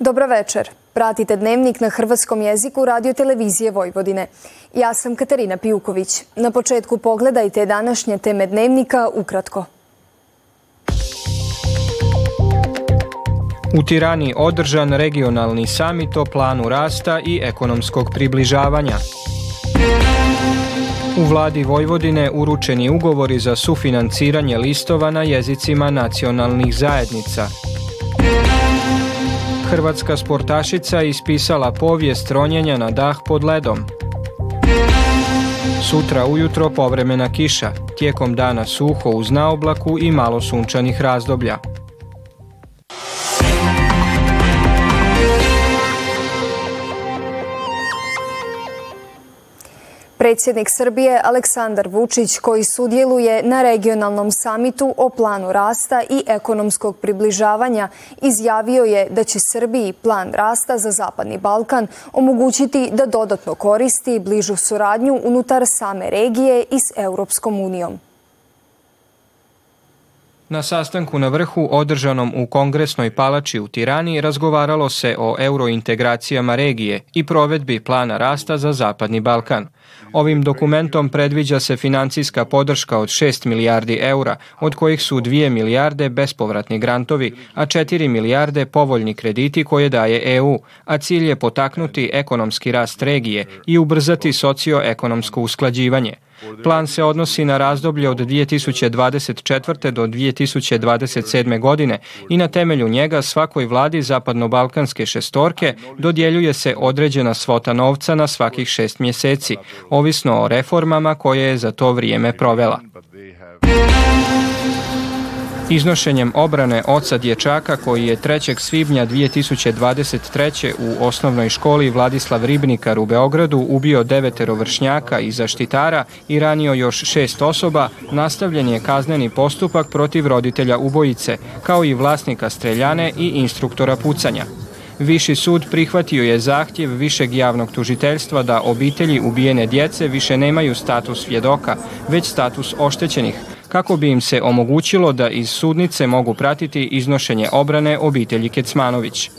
Dobra večer. Pratite dnevnik na hrvatskom jeziku radio televizije Vojvodine. Ja sam Katarina Pijuković. Na početku pogledajte današnje teme dnevnika ukratko. U Tirani održan regionalni samit o planu rasta i ekonomskog približavanja. U vladi Vojvodine uručeni ugovori za sufinanciranje listova na jezicima nacionalnih zajednica. Hrvatska sportašica ispisala povijest ronjenja na dah pod ledom. Sutra ujutro povremena kiša, tijekom dana suho uz naoblaku i malo sunčanih razdoblja. Predsjednik Srbije Aleksandar Vučić koji sudjeluje na regionalnom samitu o planu rasta i ekonomskog približavanja izjavio je da će Srbiji plan rasta za Zapadni Balkan omogućiti da dodatno koristi bližu suradnju unutar same regije i s Europskom unijom. Na sastanku na vrhu održanom u Kongresnoj palači u Tirani razgovaralo se o eurointegracijama regije i provedbi plana rasta za Zapadni Balkan. Ovim dokumentom predviđa se financijska podrška od 6 milijardi eura, od kojih su 2 milijarde bespovratni grantovi, a 4 milijarde povoljni krediti koje daje EU, a cilj je potaknuti ekonomski rast regije i ubrzati socioekonomsko usklađivanje. Plan se odnosi na razdoblje od 2024. do 2027. godine i na temelju njega svakoj vladi zapadno-balkanske šestorke dodjeljuje se određena svota novca na svakih šest mjeseci, ovisno o reformama koje je za to vrijeme provela. Iznošenjem obrane oca dječaka koji je 3. svibnja 2023. u osnovnoj školi Vladislav Ribnikar u Beogradu ubio devetero vršnjaka i zaštitara i ranio još šest osoba, nastavljen je kazneni postupak protiv roditelja ubojice, kao i vlasnika streljane i instruktora pucanja. Viši sud prihvatio je zahtjev višeg javnog tužiteljstva da obitelji ubijene djece više nemaju status svjedoka, već status oštećenih, kako bi im se omogućilo da iz sudnice mogu pratiti iznošenje obrane obitelji Kecmanović.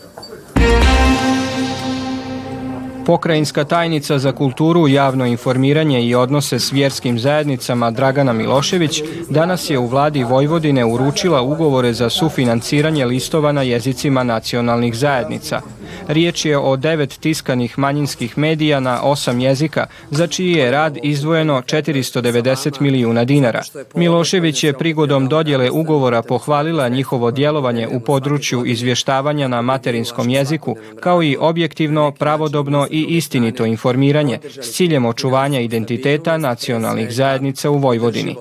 Pokrajinska tajnica za kulturu, javno informiranje i odnose s vjerskim zajednicama Dragana Milošević danas je u vladi Vojvodine uručila ugovore za sufinanciranje listova na jezicima nacionalnih zajednica. Riječ je o devet tiskanih manjinskih medija na osam jezika, za čiji je rad izdvojeno 490 milijuna dinara. Milošević je prigodom dodjele ugovora pohvalila njihovo djelovanje u području izvještavanja na materinskom jeziku, kao i objektivno, pravodobno i istinito informiranje s ciljem očuvanja identiteta nacionalnih zajednica u Vojvodini.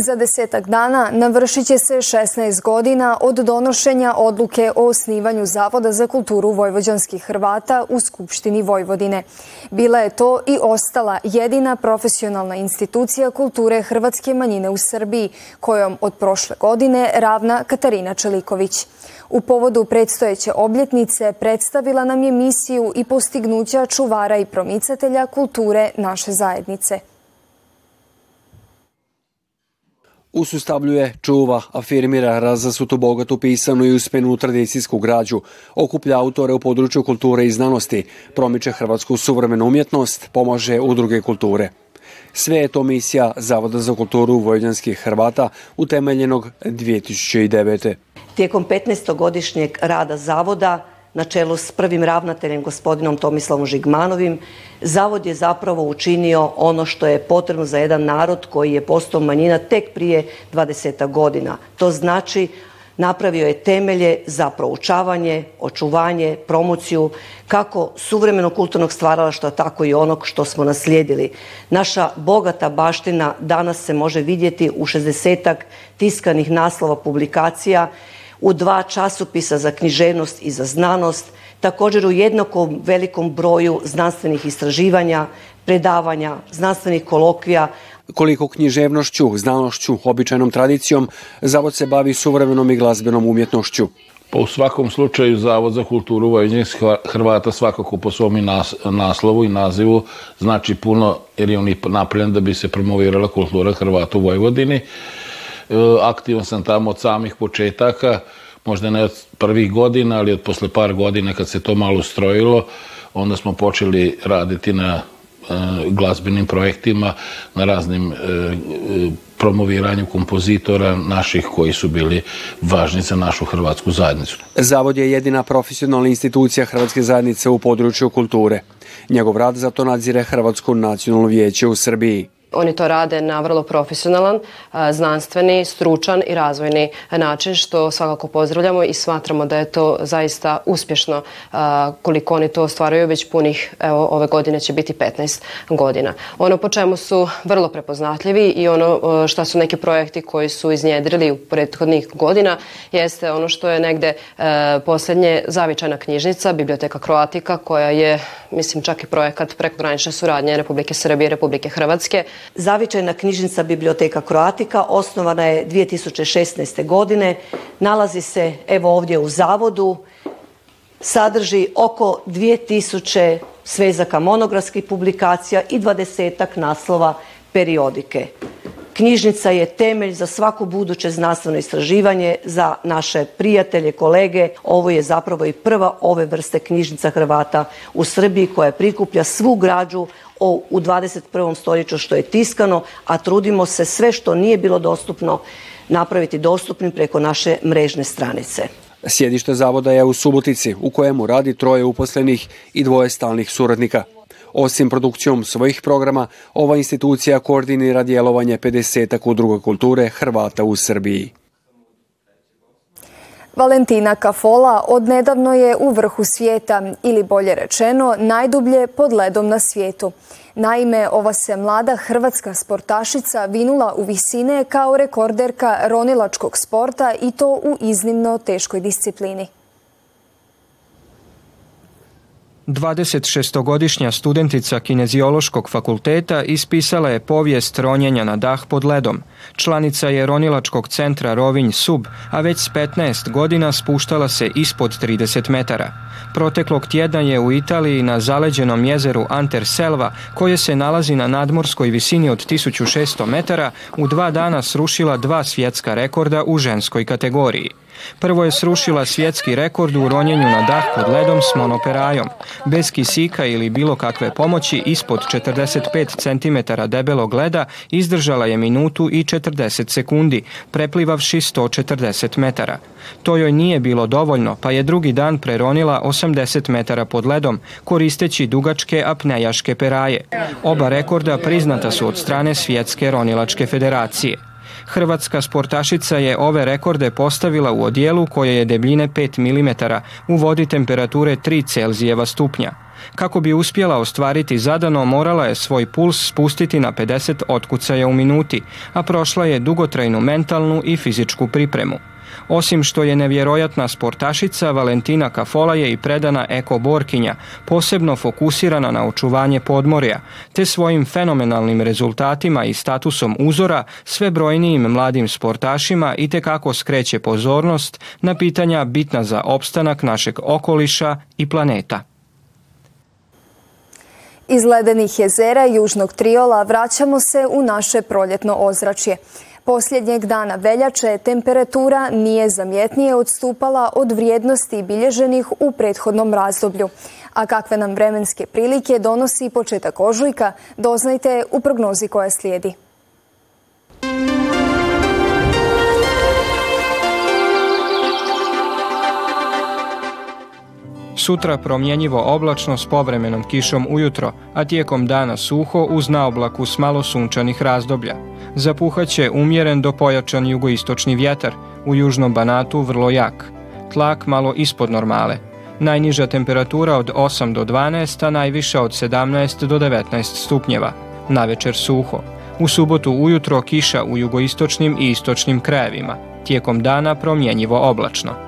Za desetak dana navršit će se 16 godina od donošenja odluke o osnivanju Zavoda za kulturu vojvođanskih Hrvata u Skupštini Vojvodine. Bila je to i ostala jedina profesionalna institucija kulture hrvatske manjine u Srbiji, kojom od prošle godine ravna Katarina Čeliković. U povodu predstojeće obljetnice predstavila nam je misiju i postignuća čuvara i promicatelja kulture naše zajednice. Usustavljuje, čuva, afirmira razasutu bogatu pisanu i uspjenu tradicijsku građu, okuplja autore u području kulture i znanosti, promiče hrvatsku suvremenu umjetnost, pomaže udruge kulture. Sve je to misija Zavoda za kulturu vojvođanskih Hrvata utemeljenog 2009. Tijekom 15-godišnjeg rada Zavoda na čelu s prvim ravnateljem gospodinom Tomislavom Žigmanovim, Zavod je zapravo učinio ono što je potrebno za jedan narod koji je postao manjina tek prije 20 godina. To znači napravio je temelje za proučavanje, očuvanje, promociju kako suvremenog kulturnog stvaralaštva, tako i onog što smo naslijedili. Naša bogata baština danas se može vidjeti u 60 tiskanih naslova publikacija u dva časopisa za književnost i za znanost, također u jednakom velikom broju znanstvenih istraživanja, predavanja, znanstvenih kolokvija. Koliko književnošću, znanošću, običajnom tradicijom, Zavod se bavi suvremenom i glazbenom umjetnošću. Pa u svakom slučaju Zavod za kulturu Vojvodinskih Hrvata svakako po svom i naslovu i nazivu znači puno jer je on i napravljen da bi se promovirala kultura Hrvata u Vojvodini. E, aktivan sam tamo od samih početaka, možda ne od prvih godina, ali od posle par godina kad se to malo strojilo, onda smo počeli raditi na e, glazbenim projektima, na raznim e, promoviranju kompozitora naših koji su bili važni za našu hrvatsku zajednicu. Zavod je jedina profesionalna institucija Hrvatske zajednice u području kulture. Njegov rad zato nadzire Hrvatsko nacionalno vijeće u Srbiji. Oni to rade na vrlo profesionalan, znanstveni, stručan i razvojni način što svakako pozdravljamo i smatramo da je to zaista uspješno koliko oni to ostvaraju već punih, evo ove godine će biti 15 godina. Ono po čemu su vrlo prepoznatljivi i ono šta su neki projekti koji su iznjedrili u prethodnih godina jeste ono što je negde posljednje zavičajna knjižnica, Biblioteka Kroatika koja je, mislim čak i projekat prekogranične suradnje Republike Srbije i Republike Hrvatske Zavičajna knjižnica Biblioteka Kroatika osnovana je 2016. godine. Nalazi se evo ovdje u zavodu. Sadrži oko 2000 svezaka monografskih publikacija i dvadesetak naslova periodike. Knjižnica je temelj za svako buduće znanstveno istraživanje, za naše prijatelje, kolege. Ovo je zapravo i prva ove vrste knjižnica Hrvata u Srbiji koja prikuplja svu građu o, u 21. stoljeću što je tiskano, a trudimo se sve što nije bilo dostupno napraviti dostupnim preko naše mrežne stranice. Sjedište zavoda je u Subotici, u kojemu radi troje uposlenih i dvoje stalnih suradnika. Osim produkcijom svojih programa, ova institucija koordinira djelovanje 50 udruga kulture Hrvata u Srbiji. Valentina Kafola odnedavno je u vrhu svijeta ili bolje rečeno najdublje pod ledom na svijetu. Naime, ova se mlada hrvatska sportašica vinula u visine kao rekorderka ronilačkog sporta i to u iznimno teškoj disciplini. 26-godišnja studentica Kineziološkog fakulteta ispisala je povijest ronjenja na dah pod ledom. Članica je ronilačkog centra Rovinj Sub, a već s 15 godina spuštala se ispod 30 metara. Proteklog tjedna je u Italiji na zaleđenom jezeru Anterselva, koje se nalazi na nadmorskoj visini od 1600 metara, u dva dana srušila dva svjetska rekorda u ženskoj kategoriji. Prvo je srušila svjetski rekord u ronjenju na dah pod ledom s monoperajom. Bez kisika ili bilo kakve pomoći ispod 45 cm debelog leda izdržala je minutu i 40 sekundi, preplivavši 140 metara. To joj nije bilo dovoljno, pa je drugi dan preronila 80 metara pod ledom, koristeći dugačke apnejaške peraje. Oba rekorda priznata su od strane Svjetske ronilačke federacije. Hrvatska sportašica je ove rekorde postavila u odijelu koje je debljine 5 mm u vodi temperature 3 Celzijeva stupnja. Kako bi uspjela ostvariti zadano, morala je svoj puls spustiti na 50 otkucaja u minuti, a prošla je dugotrajnu mentalnu i fizičku pripremu. Osim što je nevjerojatna sportašica, Valentina Kafola je i predana eko-borkinja, posebno fokusirana na očuvanje podmorja, te svojim fenomenalnim rezultatima i statusom uzora sve brojnijim mladim sportašima i kako skreće pozornost na pitanja bitna za opstanak našeg okoliša i planeta. Iz ledenih jezera Južnog Triola vraćamo se u naše proljetno ozračje. Posljednjeg dana veljače temperatura nije zamjetnije odstupala od vrijednosti bilježenih u prethodnom razdoblju. A kakve nam vremenske prilike donosi početak ožujka, doznajte u prognozi koja slijedi. Sutra promjenjivo oblačno s povremenom kišom ujutro, a tijekom dana suho uz naoblaku s malo sunčanih razdoblja. Zapuhaće umjeren do pojačan jugoistočni vjetar, u južnom Banatu vrlo jak. Tlak malo ispod normale. Najniža temperatura od 8 do 12, a najviša od 17 do 19 stupnjeva. Navečer suho. U subotu ujutro kiša u jugoistočnim i istočnim krajevima. Tijekom dana promjenjivo oblačno.